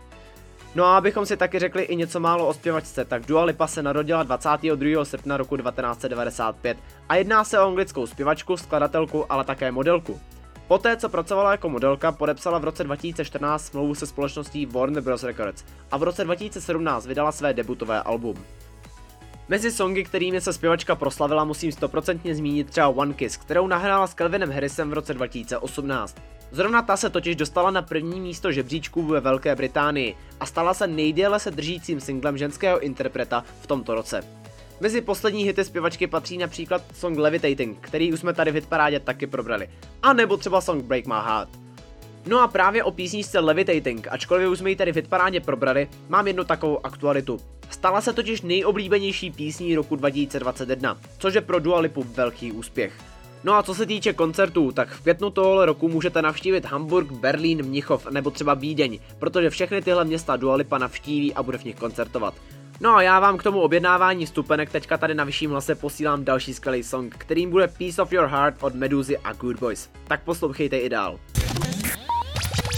No a abychom si taky řekli i něco málo o zpěvačce, tak Dua Lipa se narodila 22. srpna roku 1995 a jedná se o anglickou zpěvačku, skladatelku, ale také modelku. Poté, co pracovala jako modelka, podepsala v roce 2014 smlouvu se společností Warner Bros. Records a v roce 2017 vydala své debutové album. Mezi songy, kterými se zpěvačka proslavila, musím stoprocentně zmínit třeba One Kiss, kterou nahrála s Calvinem Harrisem v roce 2018. Zrovna ta se totiž dostala na první místo žebříčků ve Velké Británii a stala se nejdéle se držícím singlem ženského interpreta v tomto roce. Mezi poslední hity zpěvačky patří například song Levitating, který už jsme tady v hitparádě taky probrali, a nebo třeba song Break My Heart. No a právě o písničce Levitating, ačkoliv už jsme ji tady v hitparádě probrali, mám jednu takovou aktualitu. Stala se totiž nejoblíbenější písní roku 2021, což je pro Dua Lipu velký úspěch. No a co se týče koncertů, tak v květnu tohoto roku můžete navštívit Hamburg, Berlín, Mnichov nebo třeba Vídeň, protože všechny tyhle města Dua Lipa navštíví a bude v nich koncertovat. No a já vám k tomu objednávání vstupenek teďka tady na vyšším hlase posílám další skvělý song, kterým bude Piece of Your Heart od Meduzy a Good Boys. Tak poslouchejte i dál.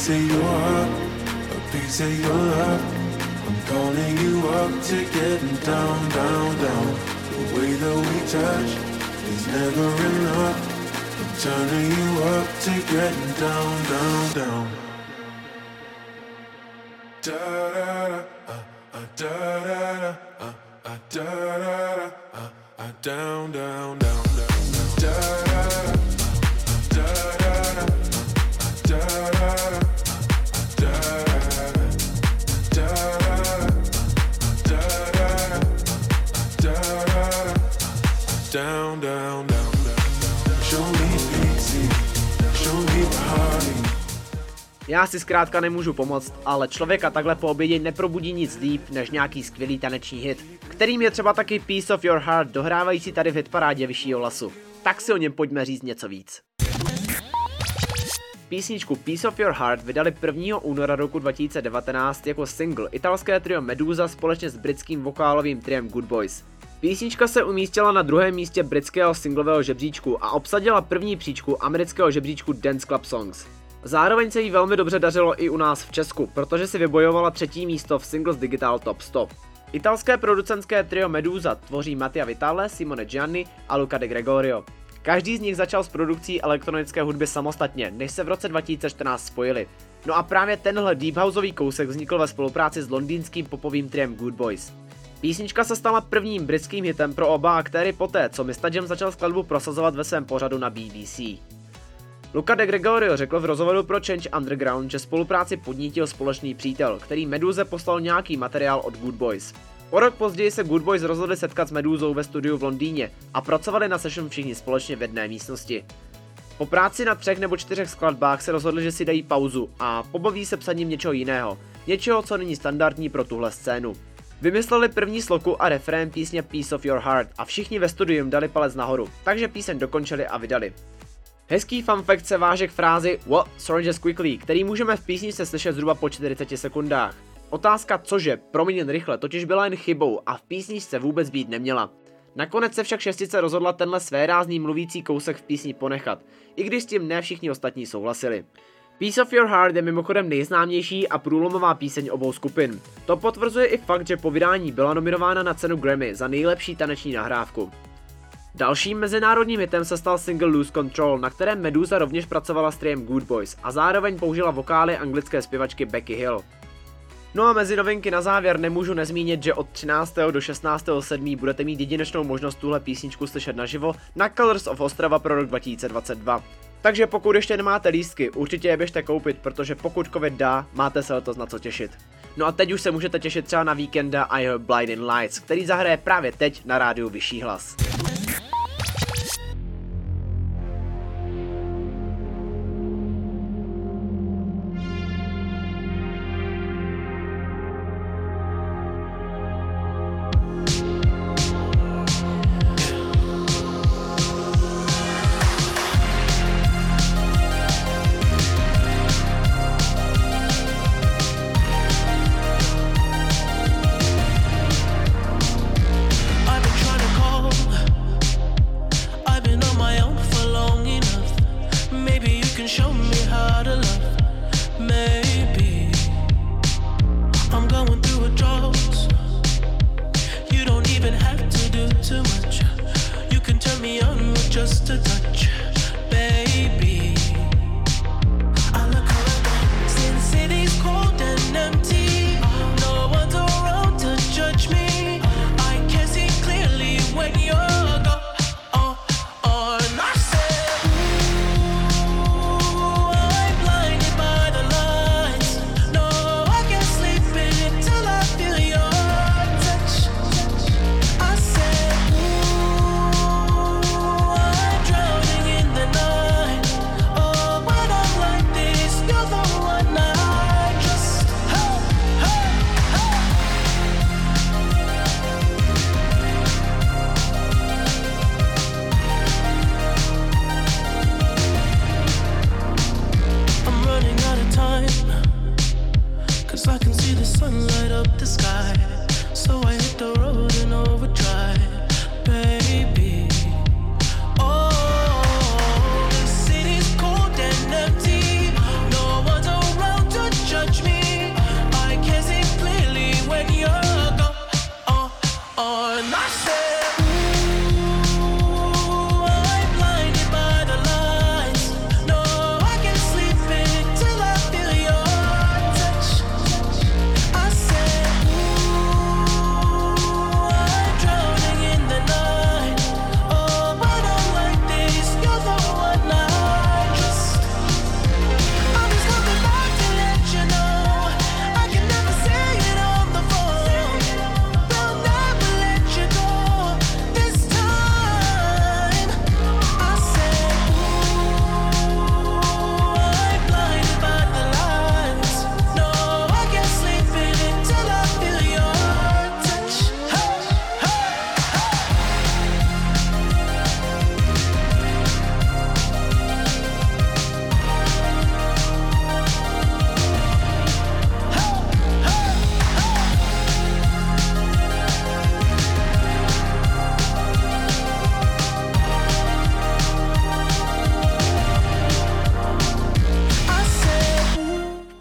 piece of your heart, a piece of your love. I'm calling you up to getting down, down, down. The way that we touch is never enough. I'm turning you up to getting down, down, down. Da da da, uh, uh, da da da, uh, uh, da da da, uh, uh, down, down, down, down, down. Down, down, down, down. Show me pity, show me party. Já si zkrátka nemůžu pomoct, ale člověka takhle po obědě neprobudí nic líp než nějaký skvělý taneční hit, kterým je třeba taky Piece of Your Heart, dohrávající tady v hitparádě vyššího hlasu. Tak si o něm pojďme říct něco víc. Písničku Piece of Your Heart vydali 1. února roku 2019 jako single italské trio Medusa společně s britským vokálovým triem Good Boys. Písnička se umístila na druhém místě britského singlového žebříčku a obsadila první příčku amerického žebříčku Dance Club Songs. Zároveň se jí velmi dobře dařilo i u nás v Česku, protože si vybojovala třetí místo v Singles Digital Top 100. Italské producentské trio Medusa tvoří Mattia Vitale, Simone Gianni a Luca de Gregorio. Každý z nich začal s produkcí elektronické hudby samostatně, než se v roce 2014 spojili. No a právě tenhle deep houseový kousek vznikl ve spolupráci s londýnským popovým triem Good Boys. Písnička se stala prvním britským hitem pro oba aktéry poté, co Mr. Jam začal skladbu prosazovat ve svém pořadu na BBC. Luca de Gregorio řekl v rozhovoru pro Change Underground, že spolupráci podnítil společný přítel, který Meduze poslal nějaký materiál od Good Boys. O rok později se Good Boys rozhodli setkat s Meduzou ve studiu v Londýně a pracovali na session všichni společně v jedné místnosti. Po práci na třech nebo čtyřech skladbách se rozhodli, že si dají pauzu a pobaví se psaním něčeho jiného, něčeho, co není standardní pro tuhle scénu. Vymysleli první sloku a refrén písně Piece of Your Heart a všichni ve studiu dali palec nahoru, takže píseň dokončili a vydali. Hezký fun fact se váže k frázi What Surges Quickly, který můžeme v písničce slyšet zhruba po 40 sekundách. Otázka cože, promiň jen rychle, totiž byla jen chybou a v písničce vůbec být neměla. Nakonec se však šestice rozhodla tenhle svérázný mluvící kousek v písni ponechat, i když s tím ne všichni ostatní souhlasili. Piece of Your Heart je mimochodem nejznámější a průlomová píseň obou skupin. To potvrzuje i fakt, že po vydání byla nominována na cenu Grammy za nejlepší taneční nahrávku. Dalším mezinárodním hitem se stal single Lose Control, na kterém Medusa rovněž pracovala s triem Good Boys a zároveň použila vokály anglické zpěvačky Becky Hill. No a mezi novinky na závěr nemůžu nezmínit, že od 13. do 16. 7. budete mít jedinečnou možnost tuhle písničku slyšet naživo na Colors of Ostrava pro rok 2022. Takže pokud ještě nemáte lístky, určitě je běžte koupit, protože pokud covid dá, máte se letos na co těšit. No a teď už se můžete těšit třeba na víkenda I Heard Blinding Lights, který zahraje právě teď na rádiu Vyšší hlas.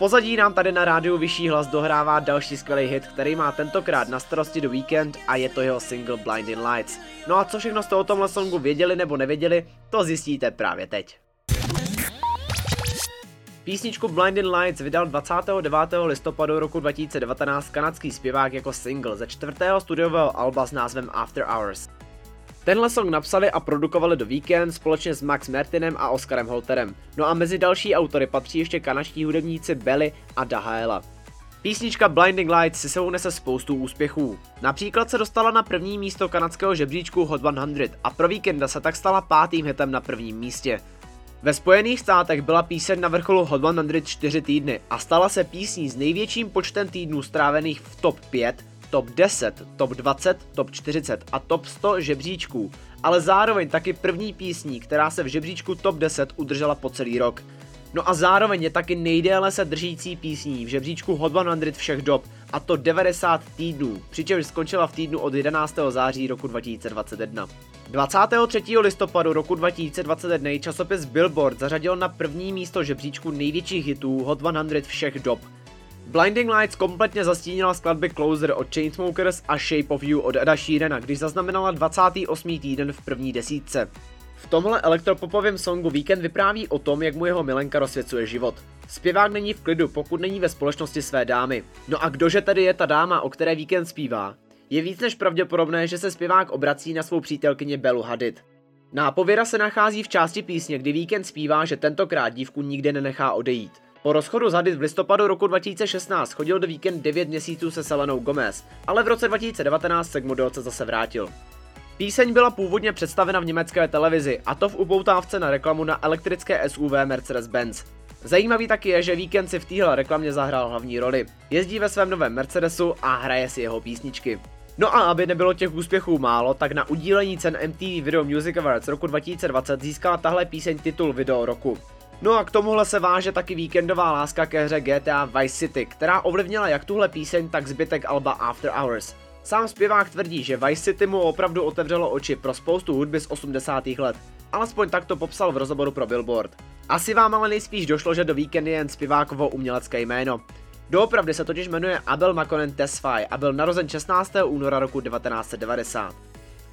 Pozadí nám tady na rádiu Vyšší hlas dohrává další skvělý hit, který má tentokrát na starosti do Weekend a je to jeho single Blinding Lights. No a co všechno z toho tomhle songu věděli nebo nevěděli, to zjistíte právě teď. Písničku Blinding Lights vydal 29. listopadu roku 2019 kanadský zpěvák jako single ze čtvrtého studiového alba s názvem After Hours. Tenhle song napsali a produkovali do Weekend společně s Max Martinem a Oscarem Holterem. No a mezi další autory patří ještě kanadští hudebníci Belly a Dahaela. Písnička Blinding Lights si sebou nese spoustu úspěchů. Například se dostala na první místo kanadského žebříčku Hot 100 a pro Weekenda se tak stala pátým hitem na prvním místě. Ve Spojených státech byla píseň na vrcholu Hot 100 4 týdny a stala se písní s největším počtem týdnů strávených v top 5, top 10, top 20, top 40 a top 100 žebříčků, ale zároveň taky první písní, která se v žebříčku top 10 udržela po celý rok. No a zároveň je taky nejdéle se držící písní v žebříčku Hot 100 všech dob, a to 90 týdnů, přičemž skončila v týdnu od 11. září roku 2021. 23. listopadu roku 2021 časopis Billboard zařadil na první místo žebříčku největších hitů Hot 100 všech dob. Blinding Lights kompletně zastínila skladby Closer od Chainsmokers a Shape of You od Eda Sheerana, když zaznamenala 28. týden v první desítce. V tomhle elektropopovém songu Weekend vypráví o tom, jak mu jeho milenka rozsvěcuje život. Zpěvák není v klidu, pokud není ve společnosti své dámy. No a kdože tedy je ta dáma, o které Weekend zpívá? Je víc než pravděpodobné, že se zpěvák obrací na svou přítelkyni Belu Hadid. Nápověda se nachází v části písně, kdy Weekend zpívá, že tentokrát dívku nikdy nenechá odejít. Po rozchodu z Hadid v listopadu roku 2016 chodil do Weekend 9 měsíců se Selenou Gomez, ale v roce 2019 se k modelce zase vrátil. Píseň byla původně představena v německé televizi, a to v upoutávce na reklamu na elektrické SUV Mercedes-Benz. Zajímavý taky je, že Weekend si v téhle reklamě zahrál hlavní roli. Jezdí ve svém novém Mercedesu a hraje si jeho písničky. No a aby nebylo těch úspěchů málo, tak na udílení cen MTV Video Music Awards roku 2020 získala tahle píseň titul Video roku. No a k tomuhle se váže taky víkendová láska ke hře GTA Vice City, která ovlivnila jak tuhle píseň, tak zbytek alba After Hours. Sám zpěvák tvrdí, že Vice City mu opravdu otevřelo oči pro spoustu hudby z 80. let. Alespoň tak to popsal v rozhovoru pro Billboard. Asi vám ale nejspíš došlo, že do je jen zpěvákovo umělecké jméno. Doopravdy se totiž jmenuje Abel Makonnen Tesfaye a byl narozen 16. února roku 1990.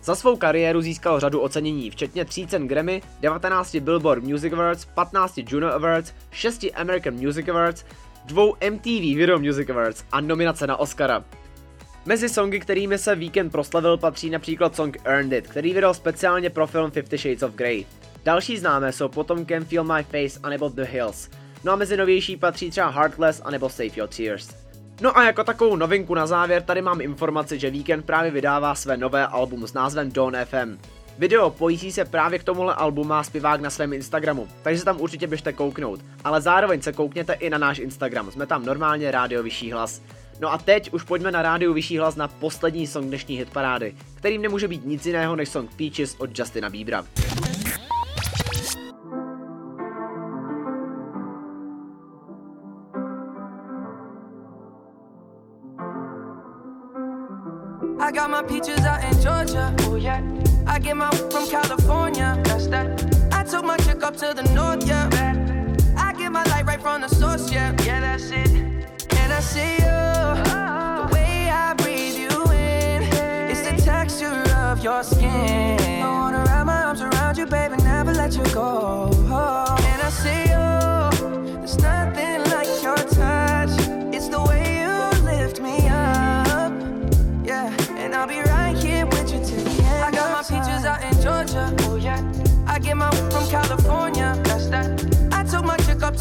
Za svou kariéru získal řadu ocenění, včetně 3 cen Grammy, 19 Billboard Music Awards, 15 Juno Awards, 6 American Music Awards, 2 MTV Video Music Awards a nominace na Oscara. Mezi songy, kterými se Weekend proslavil, patří například song Earned It, který vydal speciálně pro film Fifty Shades of Grey. Další známé jsou potom Can Feel My Face a nebo The Hills. No a mezi novější patří třeba Heartless a nebo Save Your Tears. No a jako takovou novinku na závěr tady mám informaci, že Weekend právě vydává své nové album s názvem Dawn FM. Video pojící se právě k tomuhle albu má zpěvák na svém Instagramu, takže se tam určitě běžte kouknout, ale zároveň se koukněte i na náš Instagram, jsme tam normálně rádio Vyšší hlas. No a teď už pojďme na rádiu Vyšší hlas na poslední song dnešní hitparády, kterým nemůže být nic jiného než song Peaches od Justina Biebera. I got my peaches out in Georgia. Oh yeah. I get my from California. That's that. I took my chick up to the north, yeah.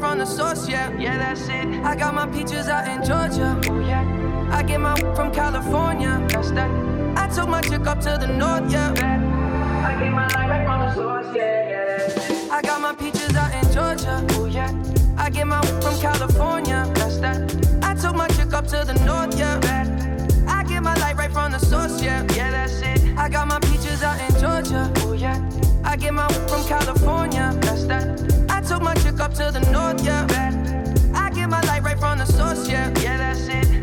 from the source. Yeah. Yeah, that's it. I got my peaches out in Georgia. Oh yeah. I get my from California. That's that. I took my chick up to the north. Yeah. I get my light right from the source. Yeah. Yeah, that's it. I got my peaches out in Georgia. Oh yeah. I get my from California. That's that. I took my chick up to the north. Yeah. I get my light right from the source, yeah. Yeah, that's it. I got my peaches out in Georgia. Oh yeah. I get my from California. That's that. I took my chick up to the north, yeah. I get my light right from the source, yeah. Yeah, that's it.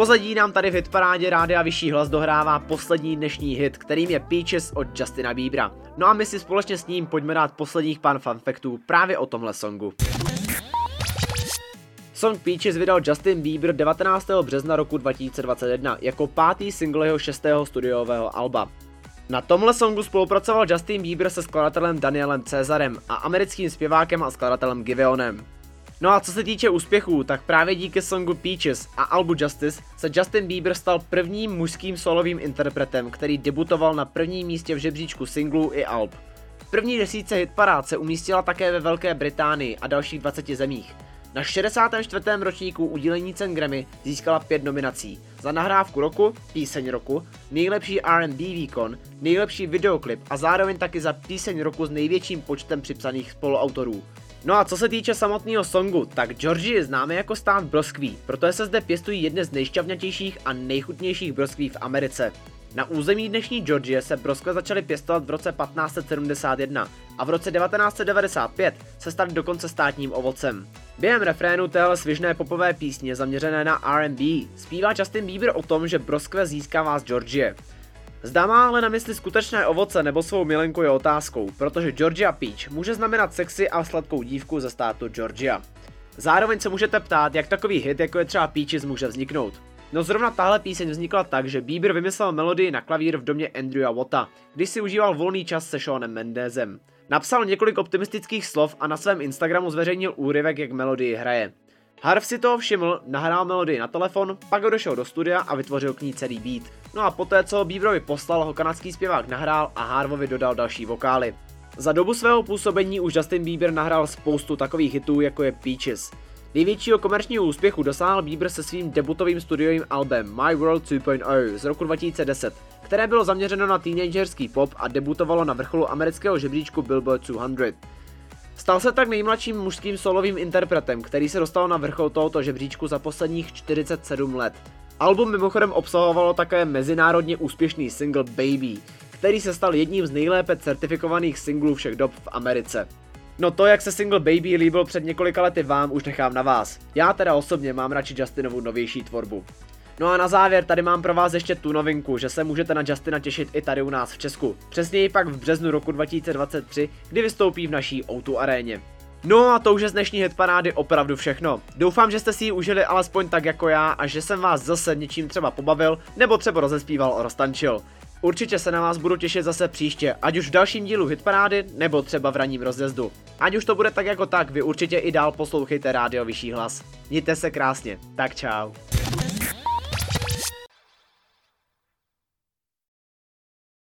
Pozadí nám tady v hitparádě Rádia Vyšší hlas dohrává poslední dnešní hit, kterým je Peaches od Justina Biebera. No a my si společně s ním pojďme dát posledních pár fanfaktů právě o tomhle songu. Song Peaches vydal Justin Bieber 19. března roku 2021 jako pátý single jeho šestého studiového alba. Na tomhle songu spolupracoval Justin Bieber se skladatelem Danielem Cezarem a americkým zpěvákem a skladatelem Giveonem. No a co se týče úspěchů, tak právě díky songu Peaches a albu Justice se Justin Bieber stal prvním mužským solovým interpretem, který debutoval na prvním místě v žebříčku singlů i alb. V první desítce hitparád se umístila také ve Velké Británii a dalších 20 zemích. Na 64. ročníku udílení cen Grammy získala pět nominací. Za nahrávku roku, píseň roku, nejlepší R&B výkon, nejlepší videoklip a zároveň taky za píseň roku s největším počtem připsaných spoluautorů. No a co se týče samotného songu, tak Georgie je známý jako stát broskví, protože se zde pěstují jedny z nejšťavnatějších a nejchutnějších broskví v Americe. Na území dnešní Georgie se broskve začaly pěstovat v roce 1571 a v roce 1995 se staly dokonce státním ovocem. Během refrénu téhle svižné popové písně zaměřené na R&B zpívá Justin Bieber o tom, že broskve získává z Georgie. Zda má ale na mysli skutečné ovoce nebo svou milenku je otázkou, protože Georgia Peach může znamenat sexy a sladkou dívku ze státu Georgia. Zároveň se můžete ptát, jak takový hit jako je třeba Peaches může vzniknout. No zrovna tahle píseň vznikla tak, že Bieber vymyslel melodii na klavír v domě Andrewa Watta, když si užíval volný čas se Seanem Mendezem. Napsal několik optimistických slov a na svém Instagramu zveřejnil úryvek, jak melodii hraje. Harv si toho všiml, nahrál melodii na telefon, pak došel do studia a vytvořil k ní celý beat. No a poté, co ho Bieberovi poslal, ho kanadský zpěvák nahrál a Harvovi dodal další vokály. Za dobu svého působení už Justin Bieber nahrál spoustu takových hitů, jako je Peaches. Největšího komerčního úspěchu dosáhl Bieber se svým debutovým studiovým albem My World 2.0 z roku 2010, které bylo zaměřeno na teenagerský pop a debutovalo na vrcholu amerického žebříčku Billboard 200. Stal se tak nejmladším mužským solovým interpretem, který se dostal na vrchol tohoto žebříčku za posledních 47 let. Album mimochodem obsahovalo také mezinárodně úspěšný single Baby, který se stal jedním z nejlépe certifikovaných singlů všech dob v Americe. No to, jak se single Baby líbil před několika lety vám, už nechám na vás. Já teda osobně mám radši Justinovu novější tvorbu. No a na závěr tady mám pro vás ještě tu novinku, že se můžete na Justina těšit i tady u nás v Česku. Přesněji pak v březnu roku 2023, kdy vystoupí v naší O2 aréně. No a to už je z dnešní hitparády opravdu všechno. Doufám, že jste si ji užili alespoň tak jako já a že jsem vás zase něčím třeba pobavil nebo třeba rozespíval o roztančil. Určitě se na vás budu těšit zase příště, ať už v dalším dílu Hitparády, nebo třeba v ranním rozjezdu. Ať už to bude tak jako tak, vy určitě i dál poslouchejte rádio Vyšší hlas. Mějte se krásně, tak čau.